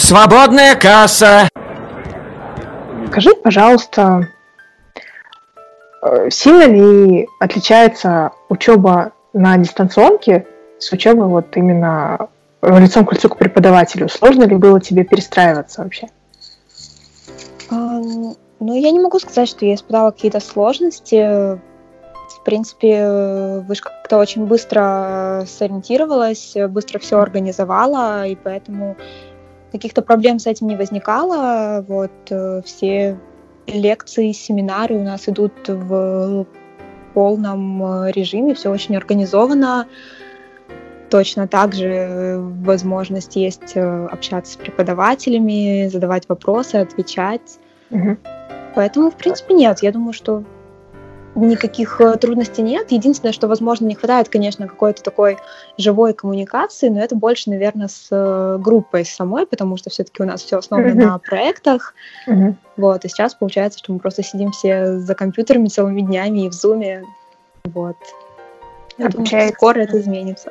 Свободная касса. Скажи, пожалуйста, э, сильно ли отличается учеба на дистанционке с учебой вот именно в лицом к лицу к преподавателю? Сложно ли было тебе перестраиваться вообще? Ну, я не могу сказать, что я испытала какие-то сложности. В принципе, вышка как-то очень быстро сориентировалась, быстро все организовала, и поэтому каких-то проблем с этим не возникало. Вот э, все лекции, семинары у нас идут в полном э, режиме, все очень организовано. Точно так же возможность есть э, общаться с преподавателями, задавать вопросы, отвечать. Угу. Поэтому, в принципе, нет. Я думаю, что никаких э, трудностей нет. Единственное, что, возможно, не хватает, конечно, какой-то такой живой коммуникации, но это больше, наверное, с э, группой самой, потому что все-таки у нас все основано mm-hmm. на проектах. Mm-hmm. Вот, и сейчас получается, что мы просто сидим все за компьютерами целыми днями и в зуме. Вот. Я думаю, что скоро это изменится.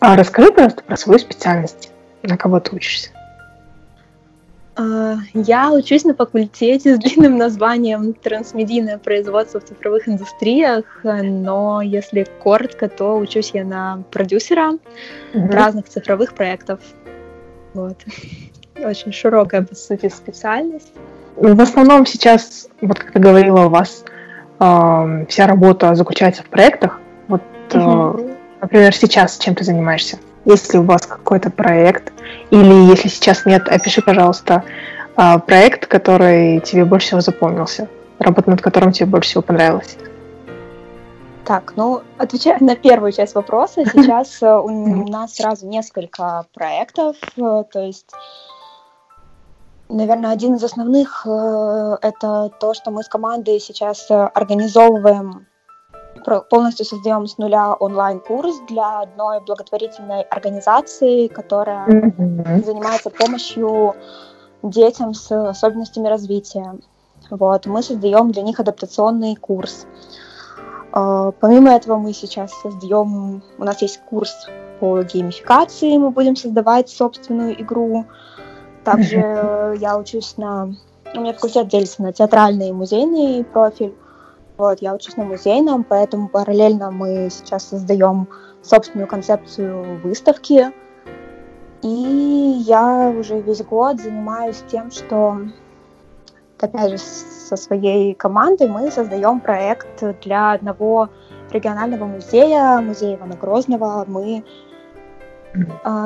А расскажи, пожалуйста, про свою специальность. На кого ты учишься? А, я учусь на факультете с длинным названием «Трансмедийное производство в цифровых индустриях», но если коротко, то учусь я на продюсера mm-hmm. разных цифровых проектов. Вот. Очень широкая, по сути, специальность. В основном сейчас, вот как ты говорила, у вас э, вся работа заключается в проектах. Вот, mm-hmm. э, например, сейчас чем ты занимаешься? Если у вас какой-то проект, или если сейчас нет, опиши, пожалуйста, а, проект, который тебе больше всего запомнился, работа над которым тебе больше всего понравилась. Так, ну, отвечая на первую часть вопроса, сейчас э, у нас сразу несколько проектов, э, то есть Наверное, один из основных э, это то, что мы с командой сейчас организовываем полностью создаем с нуля онлайн-курс для одной благотворительной организации, которая mm-hmm. занимается помощью детям с особенностями развития. Вот, мы создаем для них адаптационный курс. Uh, помимо этого мы сейчас создаем, у нас есть курс по геймификации, мы будем создавать собственную игру. Также я учусь на, у меня факультет делится на театральный и музейный профиль. Вот, я учусь на музейном, поэтому параллельно мы сейчас создаем собственную концепцию выставки. И я уже весь год занимаюсь тем, что, опять же, со своей командой мы создаем проект для одного регионального музея, музея Ивана Грозного. Мы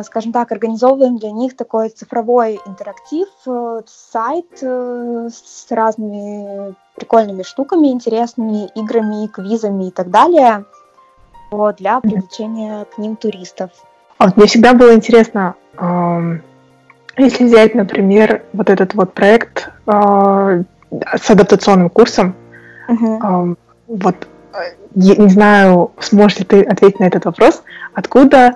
скажем так, организовываем для них такой цифровой интерактив, э, сайт э, с разными прикольными штуками, интересными играми, квизами и так далее, вот, для привлечения к ним туристов. А вот мне всегда было интересно, если взять, например, вот этот вот проект а, с адаптационным курсом, uh-huh. вот я не знаю, сможешь ли ты ответить на этот вопрос, откуда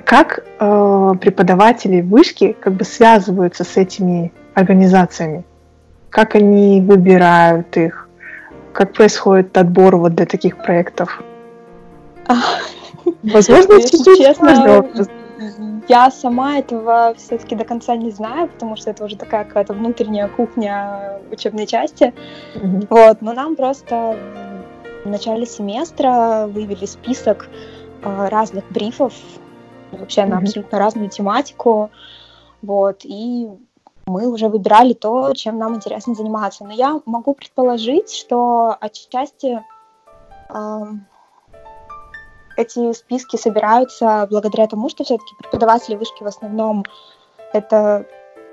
как э, преподаватели вышки как бы связываются с этими организациями? Как они выбирают их? Как происходит отбор вот для таких проектов? Возможно, чуть-чуть честно, я сама этого все-таки до конца не знаю, потому что это уже такая какая-то внутренняя кухня учебной части. Mm-hmm. Вот, но нам просто в начале семестра вывели список э, разных брифов вообще на абсолютно разную тематику, вот, и мы уже выбирали то, чем нам интересно заниматься. Но я могу предположить, что отчасти э, эти списки собираются благодаря тому, что все-таки преподаватели вышки в основном это,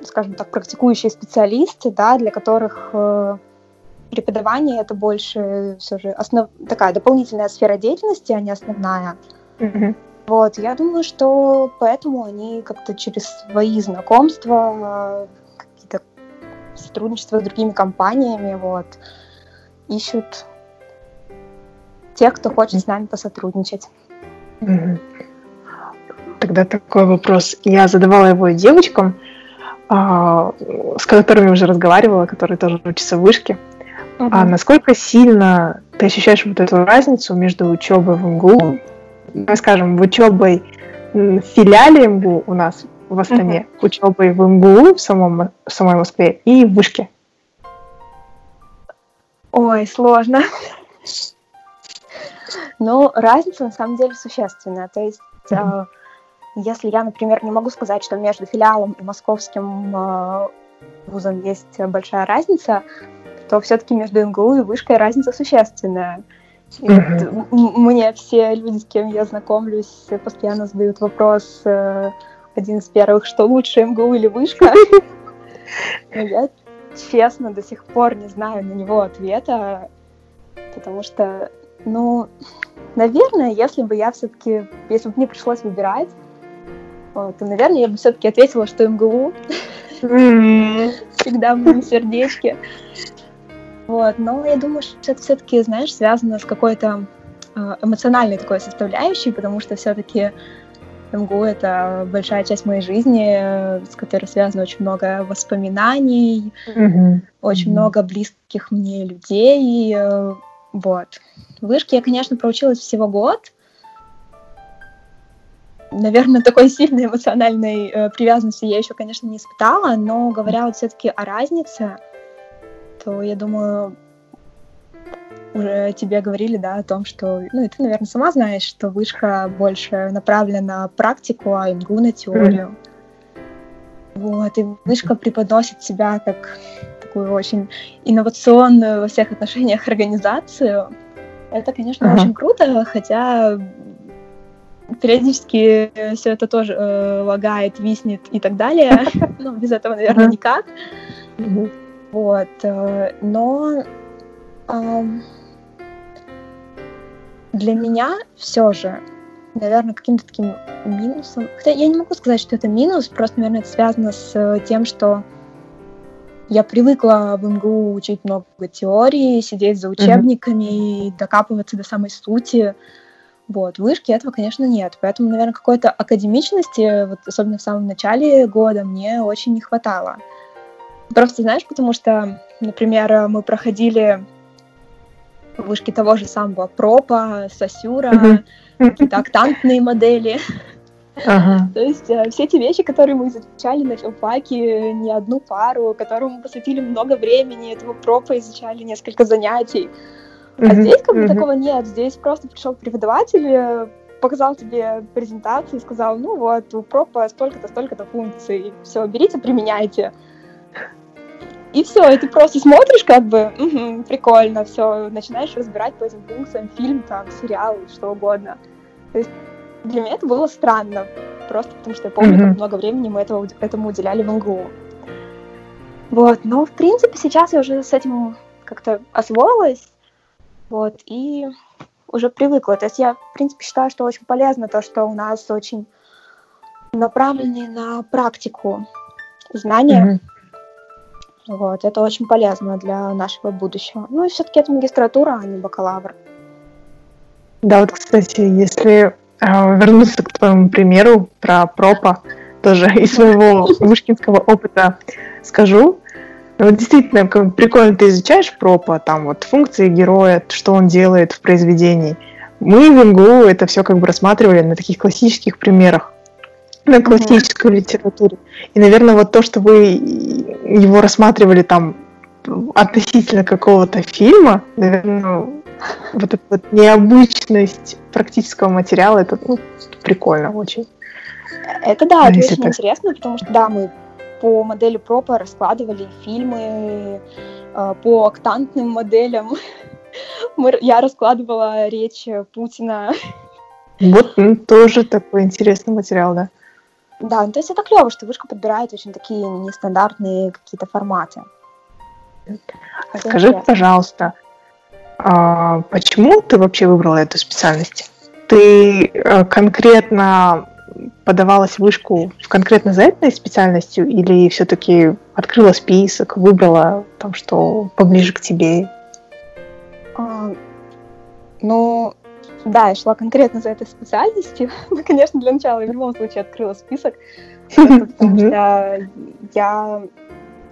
скажем так, практикующие специалисты, да, для которых э, преподавание это больше все же основ... такая дополнительная сфера деятельности, а не основная. Mm-hmm. Вот, я думаю, что поэтому они как-то через свои знакомства, какие-то сотрудничества с другими компаниями, вот, ищут тех, кто хочет с нами посотрудничать. Тогда такой вопрос. Я задавала его девочкам, а, с которыми уже разговаривала, которые тоже учатся в вышке. Uh-huh. А насколько сильно ты ощущаешь вот эту разницу между учебой в МГУ скажем, в учебой в филиале МГУ у нас в Астане, uh-huh. учебой в МГУ в, самом, в самой Москве и в Вышке? Ой, сложно. Ну, разница на самом деле существенная. То есть, mm-hmm. э, если я, например, не могу сказать, что между филиалом и московским э, вузом есть большая разница, то все-таки между МГУ и вышкой разница существенная. Mm-hmm. Вот, мне все люди, с кем я знакомлюсь, постоянно задают вопрос э, один из первых, что лучше, МГУ или вышка? Я честно до сих пор не знаю на него ответа, потому что, ну, наверное, если бы я все-таки, если бы мне пришлось выбирать, то, наверное, я бы все-таки ответила, что МГУ. Всегда в моем сердечке. Вот, но я думаю, что это все-таки, знаешь, связано с какой-то э, эмоциональной такой составляющей, потому что все-таки МГУ — это большая часть моей жизни, с которой связано очень много воспоминаний, mm-hmm. очень mm-hmm. много близких мне людей. Вот. В вышке я, конечно, проучилась всего год. Наверное, такой сильной эмоциональной э, привязанности я еще, конечно, не испытала, но говоря вот все-таки о разнице, то я думаю, уже тебе говорили, да, о том, что, ну, и ты, наверное, сама знаешь, что вышка больше направлена на практику, а МГУ на теорию. Вот, и вышка преподносит себя как такую очень инновационную во всех отношениях организацию. Это, конечно, uh-huh. очень круто, хотя периодически все это тоже э, лагает, виснет и так далее. Ну, без этого, наверное, никак. Вот. Э, но для меня все же, наверное, каким-то таким минусом, хотя я не могу сказать, что это минус, просто, наверное, это связано с э, тем, что я привыкла в МГУ учить много теории, сидеть за учебниками mm-hmm. и докапываться до самой сути. Вот, в вышке этого, конечно, нет. Поэтому, наверное, какой-то академичности, вот, особенно в самом начале года, мне очень не хватало. Просто, знаешь, потому что, например, мы проходили вышки того же самого пропа, сосюра, uh-huh. какие-то октантные модели. Uh-huh. То есть э, все те вещи, которые мы изучали на филфаке, не одну пару, которым мы посвятили много времени, этого пропа изучали несколько занятий. А здесь как бы такого нет. Здесь просто пришел преподаватель, э, показал тебе презентацию и сказал, ну вот, у пропа столько-то, столько-то функций, все, берите, применяйте. И все, и ты просто смотришь, как бы, угу, прикольно, все, начинаешь разбирать по этим функциям фильм, там, сериал, что угодно. То есть для меня это было странно, просто потому что я помню, mm-hmm. как много времени мы этого, этому уделяли в МГУ. Вот, но, в принципе, сейчас я уже с этим как-то освоилась, вот, и уже привыкла. То есть я, в принципе, считаю, что очень полезно то, что у нас очень направленные на практику знания. Mm-hmm. Вот, это очень полезно для нашего будущего. Ну и все-таки это магистратура, а не бакалавр. Да, вот, кстати, если э, вернуться к твоему примеру про пропа, тоже из своего вышкинского опыта скажу. Вот действительно, прикольно ты изучаешь пропа, там вот функции героя, что он делает в произведении. Мы в МГУ это все как бы рассматривали на таких классических примерах на классической mm-hmm. литературе. И, наверное, вот то, что вы его рассматривали там относительно какого-то фильма, наверное, вот эта вот необычность практического материала, это ну, прикольно очень. Это да, это очень так... интересно, потому что да, мы по модели пропа раскладывали фильмы, э, по октантным моделям. Мы, я раскладывала речь Путина. Вот ну, тоже такой интересный материал, да. Да, ну, то есть это клево, что вышка подбирает очень такие нестандартные какие-то форматы. Скажи, интересно. пожалуйста, а почему ты вообще выбрала эту специальность? Ты э, конкретно подавалась в вышку конкретно за этой специальностью или все-таки открыла список, выбрала там, что поближе к тебе? А, ну, да, я шла конкретно за этой специальностью. Ну, конечно, для начала я в любом случае открыла список, потому что я,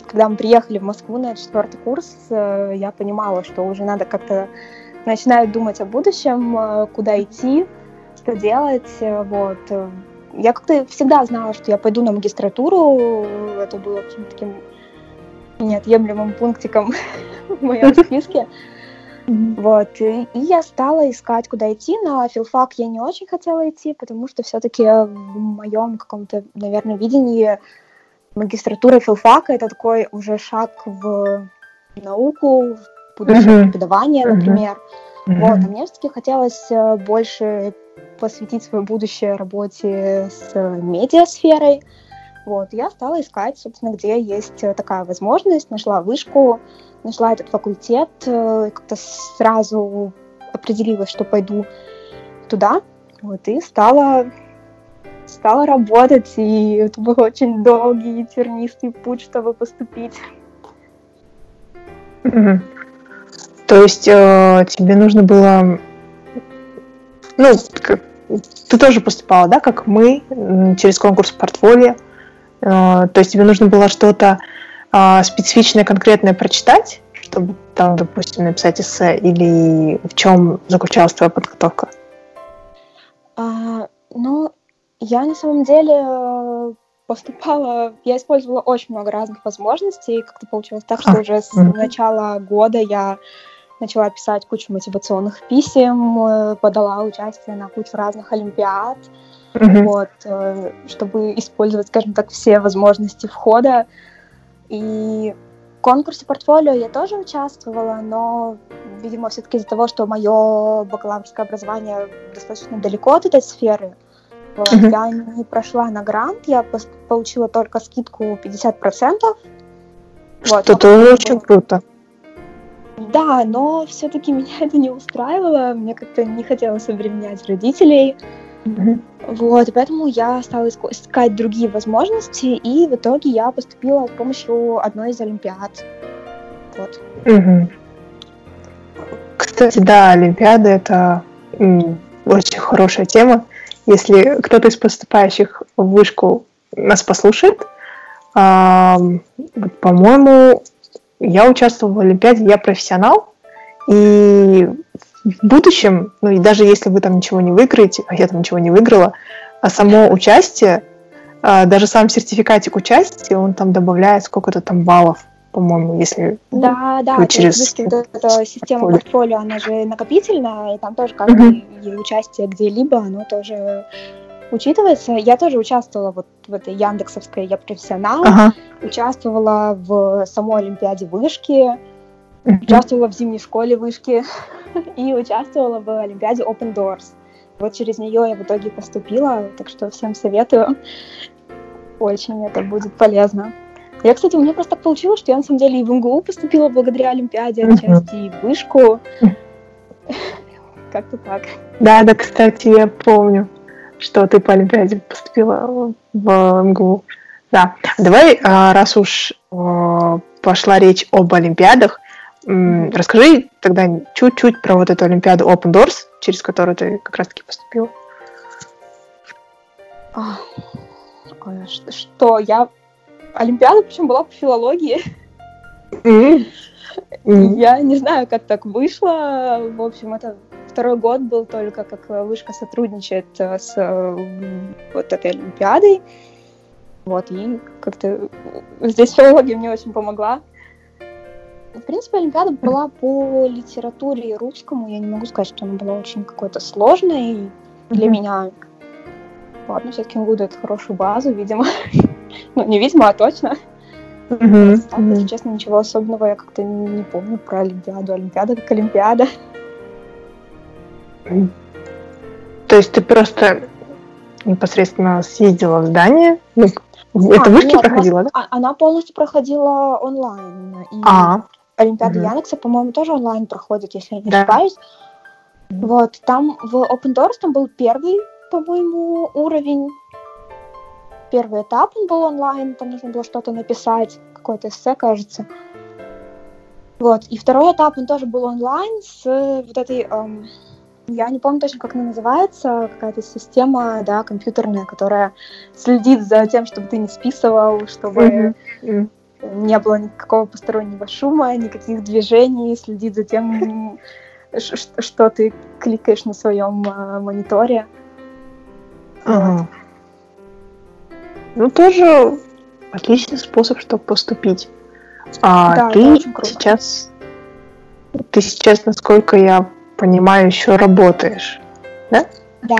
когда мы приехали в Москву на четвертый курс, э, я понимала, что уже надо как-то начинать думать о будущем, э, куда идти, что делать, э, вот. я как-то всегда знала, что я пойду на магистратуру. Это было таким неотъемлемым пунктиком в моем списке. Вот, и, и я стала искать, куда идти. На филфак я не очень хотела идти, потому что все-таки в моем каком-то, наверное, видении магистратура филфака это такой уже шаг в науку, в будущее uh-huh. преподавание, например. Uh-huh. Вот, а мне все-таки хотелось э, больше посвятить свое будущее работе с медиасферой. Вот, я стала искать, собственно, где есть э, такая возможность, нашла вышку, нашла этот факультет, э, как-то сразу определилась, что пойду туда, вот, и стала, стала работать, и это был очень долгий, тернистый путь, чтобы поступить. То есть э, тебе нужно было, ну, ты тоже поступала, да, как мы, через конкурс портфолио, то есть тебе нужно было что-то а, специфичное, конкретное прочитать, чтобы там, допустим, написать эссе, или в чем заключалась твоя подготовка? А, ну, я на самом деле э, поступала, я использовала очень много разных возможностей, как-то получилось так, что а, уже с начала года я начала писать кучу мотивационных писем, э, подала участие на кучу разных олимпиад, mm-hmm. вот, э, чтобы использовать, скажем так, все возможности входа. И в конкурсе портфолио я тоже участвовала, но, видимо, все-таки из-за того, что мое бакалаврское образование достаточно далеко от этой сферы, вот, mm-hmm. я не прошла на грант, я получила только скидку 50%. Вот, Что тоже очень круто. Да, но все-таки меня это не устраивало, мне как-то не хотелось обременять родителей. Mm-hmm. Вот, поэтому я стала искать другие возможности, и в итоге я поступила с помощью одной из Олимпиад. Вот. Угу. Кстати, да, Олимпиады это очень хорошая тема. Если кто-то из поступающих в вышку нас послушает, по-моему, я участвовала в Олимпиаде, я профессионал, и в будущем, ну и даже если вы там ничего не выиграете, а я там ничего не выиграла, а само участие, а, даже сам сертификатик участия, он там добавляет сколько-то там баллов, по-моему, если да, да, через вот эта система портфолио, она же накопительная, и там тоже каждое uh-huh. участие где-либо, оно тоже учитывается. Я тоже участвовала вот в этой Яндексовской «Я профессионал», ага. участвовала в самой Олимпиаде вышки, участвовала в зимней школе вышки и участвовала в Олимпиаде Open Doors. Вот через нее я в итоге поступила, так что всем советую. Очень это будет полезно. Я, кстати, у меня просто так получилось, что я на самом деле и в МГУ поступила благодаря Олимпиаде отчасти, и в вышку. Как-то так. Да, да, кстати, я помню, что ты по Олимпиаде поступила в МГУ. Да. Давай, а, раз уж а, пошла речь об Олимпиадах, Расскажи тогда чуть-чуть про вот эту Олимпиаду Open Doors, через которую ты как раз-таки поступила. Что, я... Олимпиада, причем была по филологии. Я не знаю, как так вышло. В общем, это второй год был только, как вышка сотрудничает с э, вот этой Олимпиадой. Вот, и как-то здесь филология мне очень помогла. В принципе, Олимпиада была по литературе и русскому. Я не могу сказать, что она была очень какой-то сложной для mm-hmm. меня. Ладно, все-таки могу дать хорошую базу, видимо. ну, не видимо, а точно. Mm-hmm. Так, если честно, ничего особенного я как-то не, не помню про Олимпиаду. Олимпиада как Олимпиада. То есть ты просто непосредственно съездила в здание? Ну, это а, вышки нет, проходила, да? А, она полностью проходила онлайн. И а. Олимпиада угу. Яндекса, по-моему, тоже онлайн проходит, если я не да. ошибаюсь. Вот, там в Open Doors там был первый, по-моему, уровень. Первый этап он был онлайн, там нужно было что-то написать, какое-то эссе, кажется. Вот, и второй этап, он тоже был онлайн с вот этой, эм, я не помню точно, как она называется, какая-то система, да, компьютерная, которая следит за тем, чтобы ты не списывал, чтобы mm-hmm не было никакого постороннего шума, никаких движений, следит за тем, что ты кликаешь на своем а, мониторе. Ага. ну тоже отличный способ, чтобы поступить. А да, ты сейчас, ты сейчас, насколько я понимаю, еще работаешь, да? Да.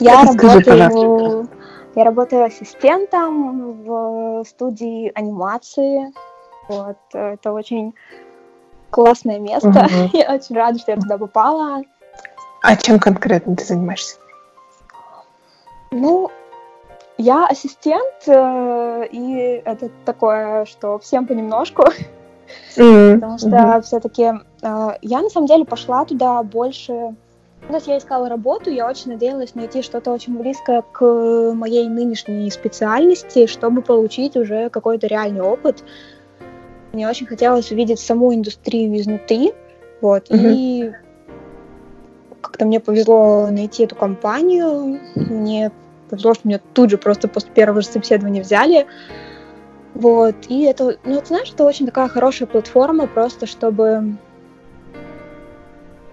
Я работаю, я работаю ассистентом в студии анимации. Вот, это очень классное место. Угу. Я очень рада, что я туда попала. А чем конкретно ты занимаешься? Ну, я ассистент, э, и это такое, что всем понемножку. Mm-hmm. Потому что mm-hmm. все-таки э, я на самом деле пошла туда больше. Ну, то есть я искала работу, я очень надеялась найти что-то очень близкое к моей нынешней специальности, чтобы получить уже какой-то реальный опыт. Мне очень хотелось увидеть саму индустрию изнутри, вот, mm-hmm. и как-то мне повезло найти эту компанию, мне повезло, что меня тут же просто после первого же собеседования взяли, вот, и это, ну, ты знаешь, это очень такая хорошая платформа, просто чтобы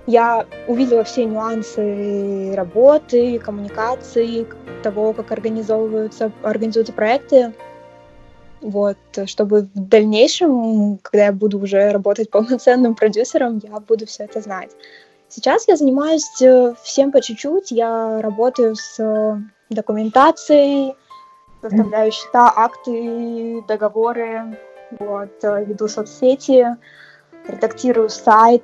я увидела все нюансы работы, коммуникации, того, как организовываются, организуются проекты, вот, чтобы в дальнейшем, когда я буду уже работать полноценным продюсером, я буду все это знать. Сейчас я занимаюсь э, всем по чуть-чуть. Я работаю с э, документацией, составляю счета, акты, договоры, вот, э, веду соцсети, редактирую сайт,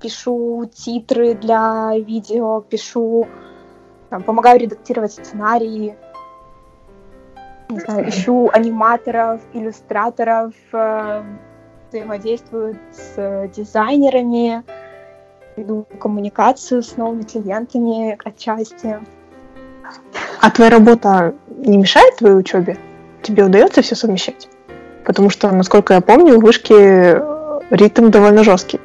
пишу титры для видео, пишу, там, помогаю редактировать сценарии, не знаю, ищу аниматоров, иллюстраторов, взаимодействую с дизайнерами, веду коммуникацию с новыми клиентами отчасти. А твоя работа не мешает твоей учебе? Тебе удается все совмещать? Потому что, насколько я помню, в вышке ритм довольно жесткий.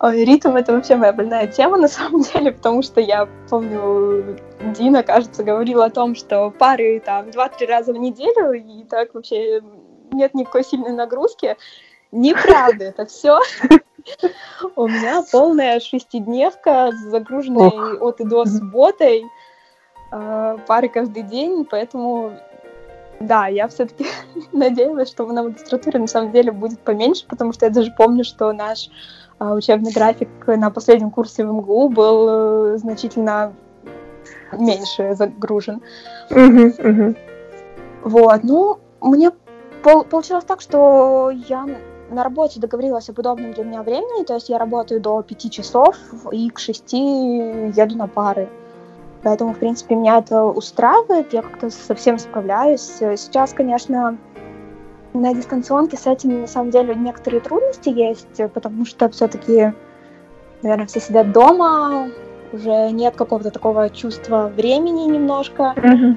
Ой, ритм это вообще моя больная тема на самом деле, потому что я помню, Дина, кажется, говорила о том, что пары там два-три раза в неделю, и так вообще нет никакой сильной нагрузки. Неправда, это все. У меня полная шестидневка с загруженной от и до субботой, а, пары каждый день, поэтому да, я все-таки надеялась, что на магистратуре на самом деле будет поменьше, потому что я даже помню, что наш учебный график на последнем курсе в МГУ был э, значительно меньше загружен. Вот, ну, мне получилось так, что я на работе договорилась об удобном для меня времени, то есть я работаю до 5 часов и к 6 еду на пары. Поэтому, в принципе, меня это устраивает, я как-то совсем справляюсь. Сейчас, конечно, на дистанционке с этим, на самом деле, некоторые трудности есть, потому что все-таки, наверное, все сидят дома, уже нет какого-то такого чувства времени немножко. Mm-hmm.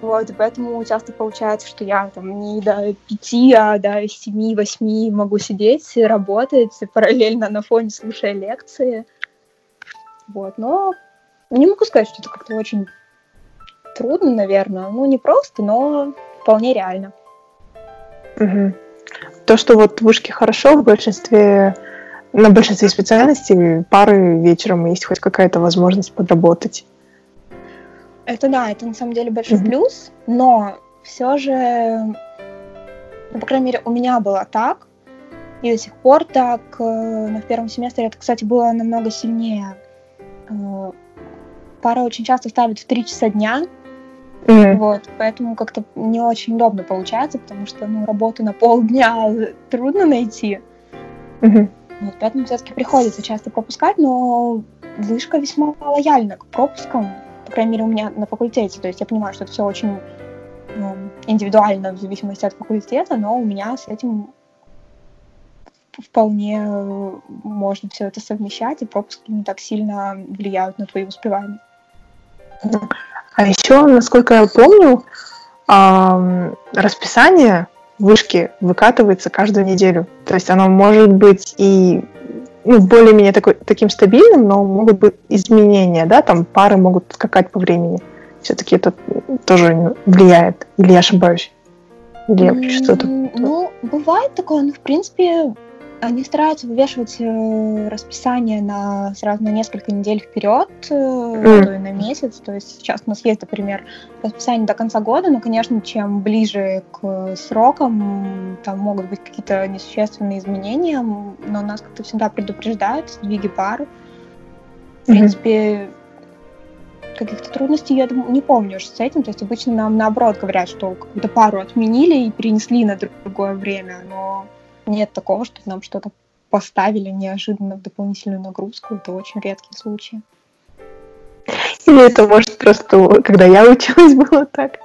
Вот, и поэтому часто получается, что я там не до пяти, а до семи-восьми могу сидеть, работать, параллельно на фоне слушая лекции. Вот, но не могу сказать, что это как-то очень трудно, наверное. Ну, не просто, но вполне реально. Угу. То, что вот в вышке хорошо, в большинстве, на большинстве специальностей пары вечером есть хоть какая-то возможность подработать. Это да, это на самом деле большой mm-hmm. плюс, но все же, ну, по крайней мере, у меня было так, и до сих пор так, э, но в первом семестре это, кстати, было намного сильнее. Э, пара очень часто ставит в 3 часа дня, mm-hmm. вот, поэтому как-то не очень удобно получается, потому что, ну, работу на полдня трудно найти. Mm-hmm. Вот, поэтому все-таки приходится часто пропускать, но вышка весьма лояльна к пропускам по крайней мере, у меня на факультете. То есть я понимаю, что это все очень ну, индивидуально в зависимости от факультета, но у меня с этим вполне можно все это совмещать, и пропуски не так сильно влияют на твои успевания. А еще, насколько я помню, расписание вышки выкатывается каждую неделю. То есть оно может быть и ну, более-менее такой, таким стабильным, но могут быть изменения, да, там пары могут скакать по времени. Все-таки это тоже влияет. Или я ошибаюсь? Или я что-то... Ну, бывает такое, но, в принципе, Они стараются вывешивать э, расписание на сразу на несколько недель вперед, э, mm. то и на месяц. То есть сейчас у нас есть, например, расписание до конца года, но, конечно, чем ближе к срокам, там могут быть какие-то несущественные изменения, но нас как-то всегда предупреждают сдвиги пар. В принципе, каких-то трудностей я думаю, не помню с этим. То есть обычно нам наоборот говорят, что какую-то пару отменили и перенесли на другое время, но нет такого, что нам что-то поставили неожиданно в дополнительную нагрузку. Это очень редкие случаи. Или это может просто, когда я училась, было так.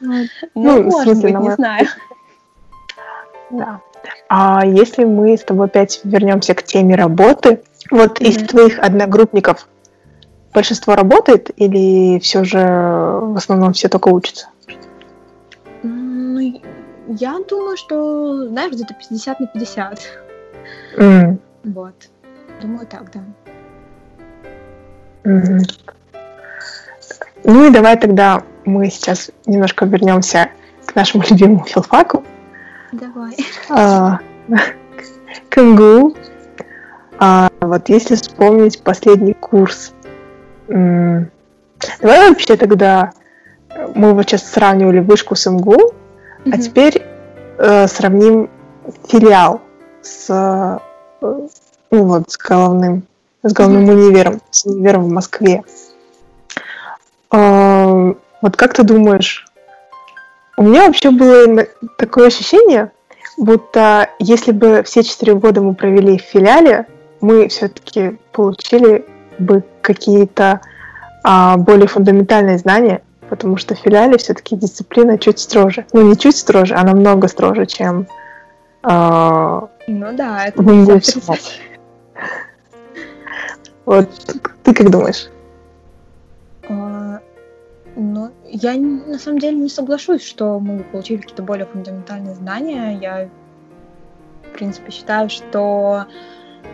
Ну, ну может быть, не знаю. Да. А если мы с тобой опять вернемся к теме работы, вот из твоих одногруппников большинство работает или все же в основном все только учатся? Я думаю, что, знаешь, где-то 50 на 50. Mm. Вот. Думаю, так, да. Mm. Ну и давай тогда мы сейчас немножко вернемся к нашему любимому филфаку. Давай. А, к МГУ. А, вот если вспомнить последний курс, давай вообще тогда мы вот сейчас сравнивали вышку с МГУ, Mm-hmm. А теперь э, сравним филиал с, э, ну вот, с головным, с головным mm-hmm. универом, с универом в Москве. Э, вот как ты думаешь, у меня вообще было такое ощущение, будто если бы все четыре года мы провели в филиале, мы все-таки получили бы какие-то а, более фундаментальные знания, потому что в филиале все-таки дисциплина чуть строже. Ну, не чуть строже, а намного строже, чем э, ну да, это в Вот, ты как думаешь? А, ну, я на самом деле не соглашусь, что мы получили какие-то более фундаментальные знания. Я, в принципе, считаю, что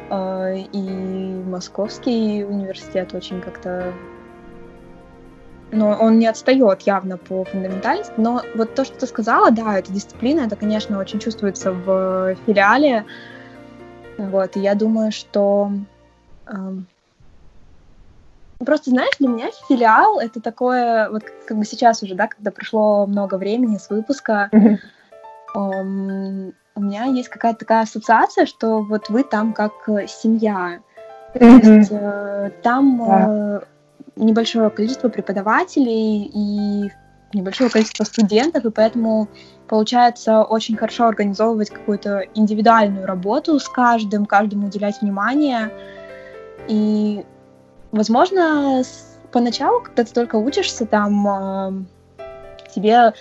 э, и Московский университет очень как-то но он не отстает явно по фундаментальности. Но вот то, что ты сказала, да, это дисциплина, это, конечно, очень чувствуется в филиале. Вот, и я думаю, что эм, просто, знаешь, для меня филиал это такое, вот как бы сейчас уже, да, когда прошло много времени с выпуска, mm-hmm. эм, у меня есть какая-то такая ассоциация, что вот вы там как семья. Mm-hmm. То есть э, там yeah. э, небольшое количество преподавателей и небольшое количество студентов, и поэтому получается очень хорошо организовывать какую-то индивидуальную работу с каждым, каждому уделять внимание. И, возможно, поначалу, когда ты только учишься, там а, тебе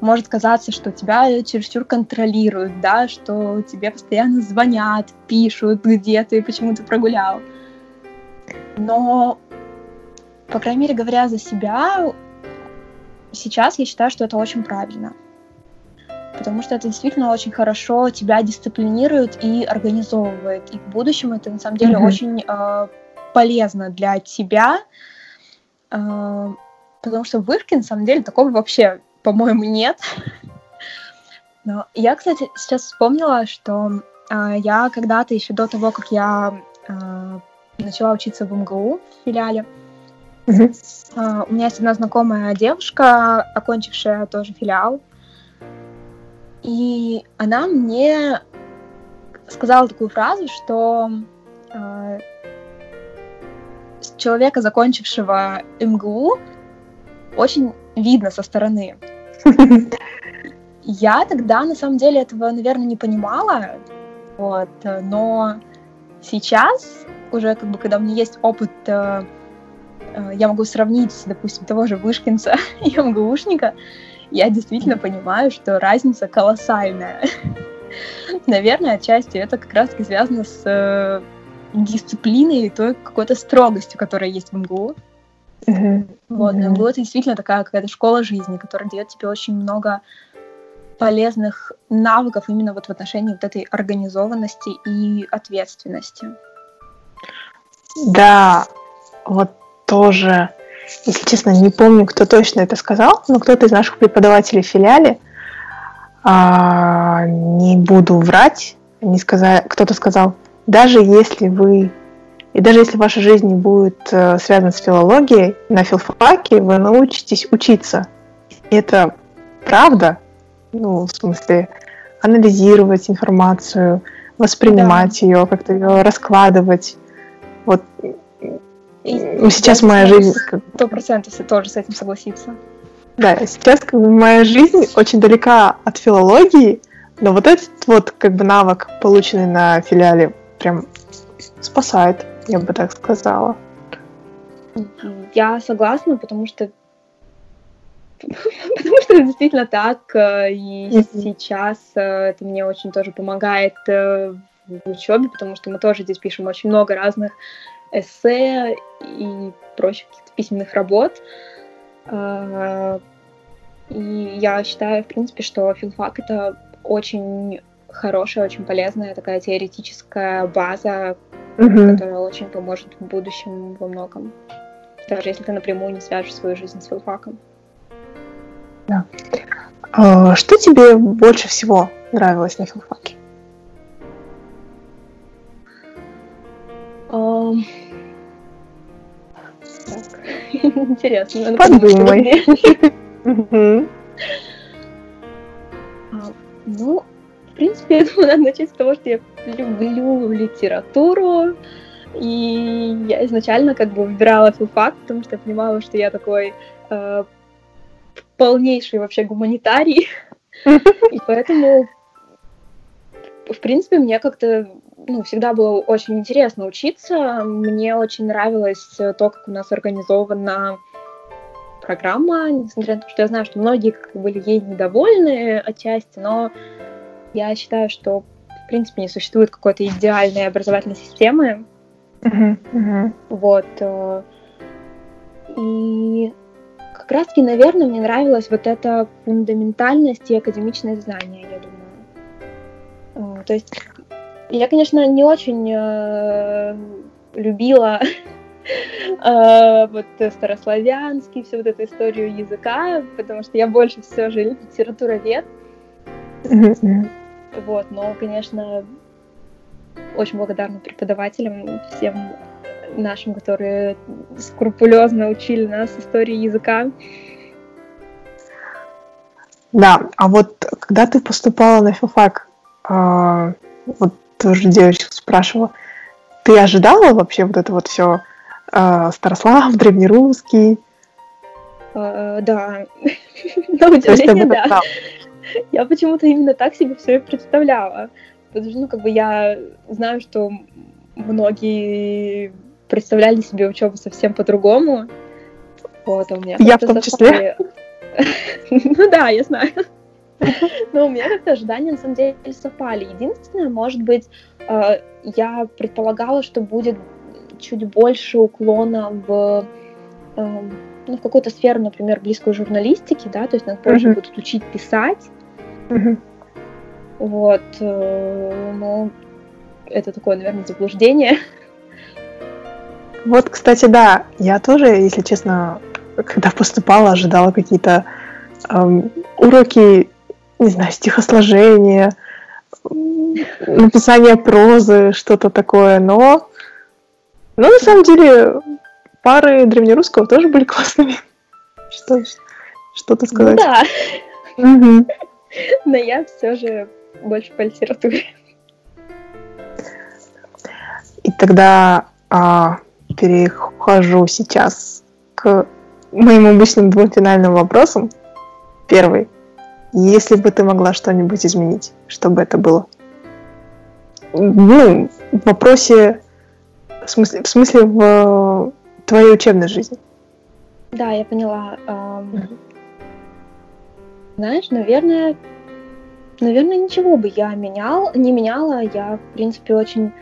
может казаться, что тебя чересчур контролируют, да, что тебе постоянно звонят, пишут, где ты, почему ты прогулял. Но по крайней мере, говоря за себя, сейчас я считаю, что это очень правильно. Потому что это действительно очень хорошо тебя дисциплинирует и организовывает. И в будущем это на самом деле mm-hmm. очень э, полезно для тебя. Э, потому что в вышке на самом деле такого вообще, по-моему, нет. Но я, кстати, сейчас вспомнила, что э, я когда-то еще до того, как я э, начала учиться в МГУ в филиале, Uh, у меня есть одна знакомая девушка, окончившая тоже филиал, и она мне сказала такую фразу, что uh, человека, закончившего МГУ, очень видно со стороны. Я тогда, на самом деле, этого, наверное, не понимала, вот, но сейчас, уже как бы, когда у меня есть опыт Э, я могу сравнить, допустим, того же Вышкинца и МГУшника, я действительно понимаю, что разница колоссальная. Наверное, отчасти это как раз-таки связано с э, дисциплиной и той какой-то строгостью, которая есть в МГУ. Mm-hmm. Вот, МГУ это действительно такая какая-то школа жизни, которая дает тебе очень много полезных навыков именно вот в отношении вот этой организованности и ответственности. Да, вот тоже, если честно, не помню, кто точно это сказал, но кто-то из наших преподавателей в филиале, а, не буду врать, они сказали, кто-то сказал, даже если вы и даже если ваша жизнь не будет э, связана с филологией, на филфаке вы научитесь учиться. И это правда, ну, в смысле, анализировать информацию, воспринимать да. ее, как-то ее раскладывать. Вот и сейчас моя жизнь... Сто процентов тоже с этим согласиться. Да, сейчас как бы моя жизнь очень далека от филологии, но вот этот вот как бы навык, полученный на филиале, прям спасает, я бы так сказала. Я согласна, потому что потому что это действительно так, э, и сейчас э, это мне очень тоже помогает э, в учебе, потому что мы тоже здесь пишем очень много разных эссе и прочих каких-то письменных работ. И я считаю, в принципе, что филфак — это очень хорошая, очень полезная такая теоретическая база, mm-hmm. которая очень поможет в будущем во многом. Даже если ты напрямую не свяжешь свою жизнь с филфаком. Да. А, что тебе больше всего нравилось на филфаке? Um... Интересно. Подумай. А, ну, в принципе, я думаю, надо начать с того, что я люблю литературу, и я изначально как бы выбирала филфак, потому что я понимала, что я такой э, полнейший вообще гуманитарий, и поэтому, в принципе, мне как-то ну, всегда было очень интересно учиться. Мне очень нравилось то, как у нас организована программа, несмотря на то, что я знаю, что многие как были ей недовольны отчасти, но я считаю, что в принципе не существует какой-то идеальной образовательной системы. Uh-huh, uh-huh. Вот. Э, и как раз-таки, наверное, мне нравилась вот эта фундаментальность и академичное знание, я думаю. Э, то есть я, конечно, не очень э, любила э, вот старославянский, всю вот эту историю языка, потому что я больше все же литературовед. Вот, но, конечно, очень благодарна преподавателям, всем нашим, которые скрупулезно учили нас истории языка. Да, а вот когда ты поступала на филфак, э, вот тоже девочка спрашивала, ты ожидала вообще вот это вот все э, Старослав, древнерусский? Uh, да, на удивление, да. Я почему-то именно так себе все и представляла. Потому что, ну, как бы я знаю, что многие представляли себе учебу совсем по-другому. Вот, а у меня я в том числе. ну да, я знаю. Но у меня как-то ожидания на самом деле совпали. Единственное, может быть, э, я предполагала, что будет чуть больше уклона в, эм, ну, в какую-то сферу, например, близкую журналистике, да, то есть нас позже будут учить писать. Вот, э, но это такое, наверное, заблуждение. Вот, кстати, да, я тоже, если честно, когда поступала, ожидала какие-то эм, уроки не знаю, стихосложение, написание прозы, что-то такое, но, но на самом деле пары древнерусского тоже были классными. Что, что-то сказать? да. Угу. Но я все же больше по литературе. И тогда а, перехожу сейчас к моим обычным двум финальным вопросам. Первый. Если бы ты могла что-нибудь изменить, что бы это было? Ну, в вопросе, в смысле, в, смысле в твоей учебной жизни. Да, я поняла. Mm-hmm. Знаешь, наверное, наверное, ничего бы я менял, не меняла. Я, в принципе, очень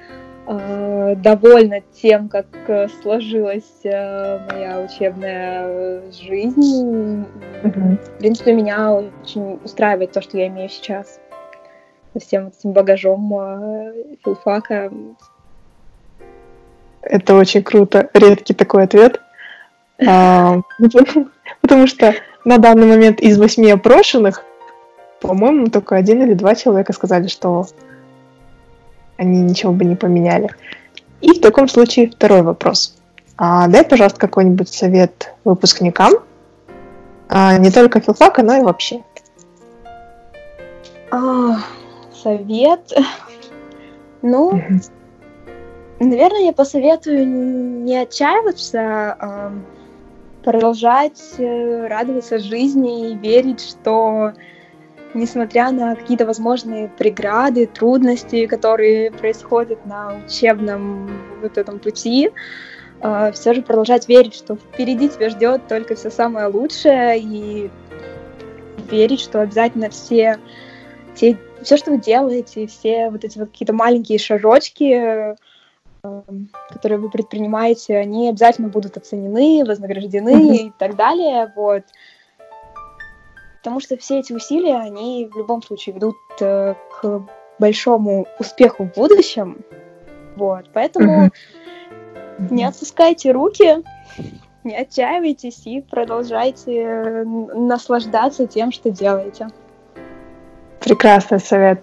э, довольна тем, как э, сложилась э, моя учебная жизнь. Mm-hmm. В принципе, меня очень устраивает то, что я имею сейчас. Со всем этим багажом филфака. Это очень круто. Редкий такой ответ. А, потому что на данный момент из восьми опрошенных, по-моему, только один или два человека сказали, что они ничего бы не поменяли. И в таком случае второй вопрос. А, дай, пожалуйста, какой-нибудь совет выпускникам, а, не только филфака, но и вообще. А, совет? Ну, наверное, я посоветую не отчаиваться, продолжать э, радоваться жизни и верить, что несмотря на какие-то возможные преграды, трудности, которые происходят на учебном вот этом пути, э, все же продолжать верить, что впереди тебя ждет только все самое лучшее и верить, что обязательно все те, все, что вы делаете, все вот эти вот какие-то маленькие шажочки, Эм, которые вы предпринимаете, они обязательно будут оценены, вознаграждены mm-hmm. и так далее, вот. Потому что все эти усилия, они в любом случае ведут э, к большому успеху в будущем, вот. Поэтому mm-hmm. не отпускайте руки, не отчаивайтесь и продолжайте наслаждаться тем, что делаете. Прекрасный совет.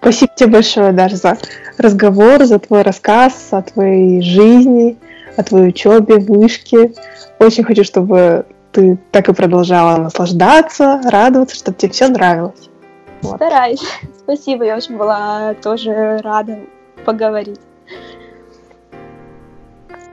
Спасибо тебе большое, Даша, за разговор, за твой рассказ о твоей жизни, о твоей учебе, вышке. Очень хочу, чтобы ты так и продолжала наслаждаться, радоваться, чтобы тебе все нравилось. Вот. Стараюсь. Спасибо, я очень была тоже рада поговорить.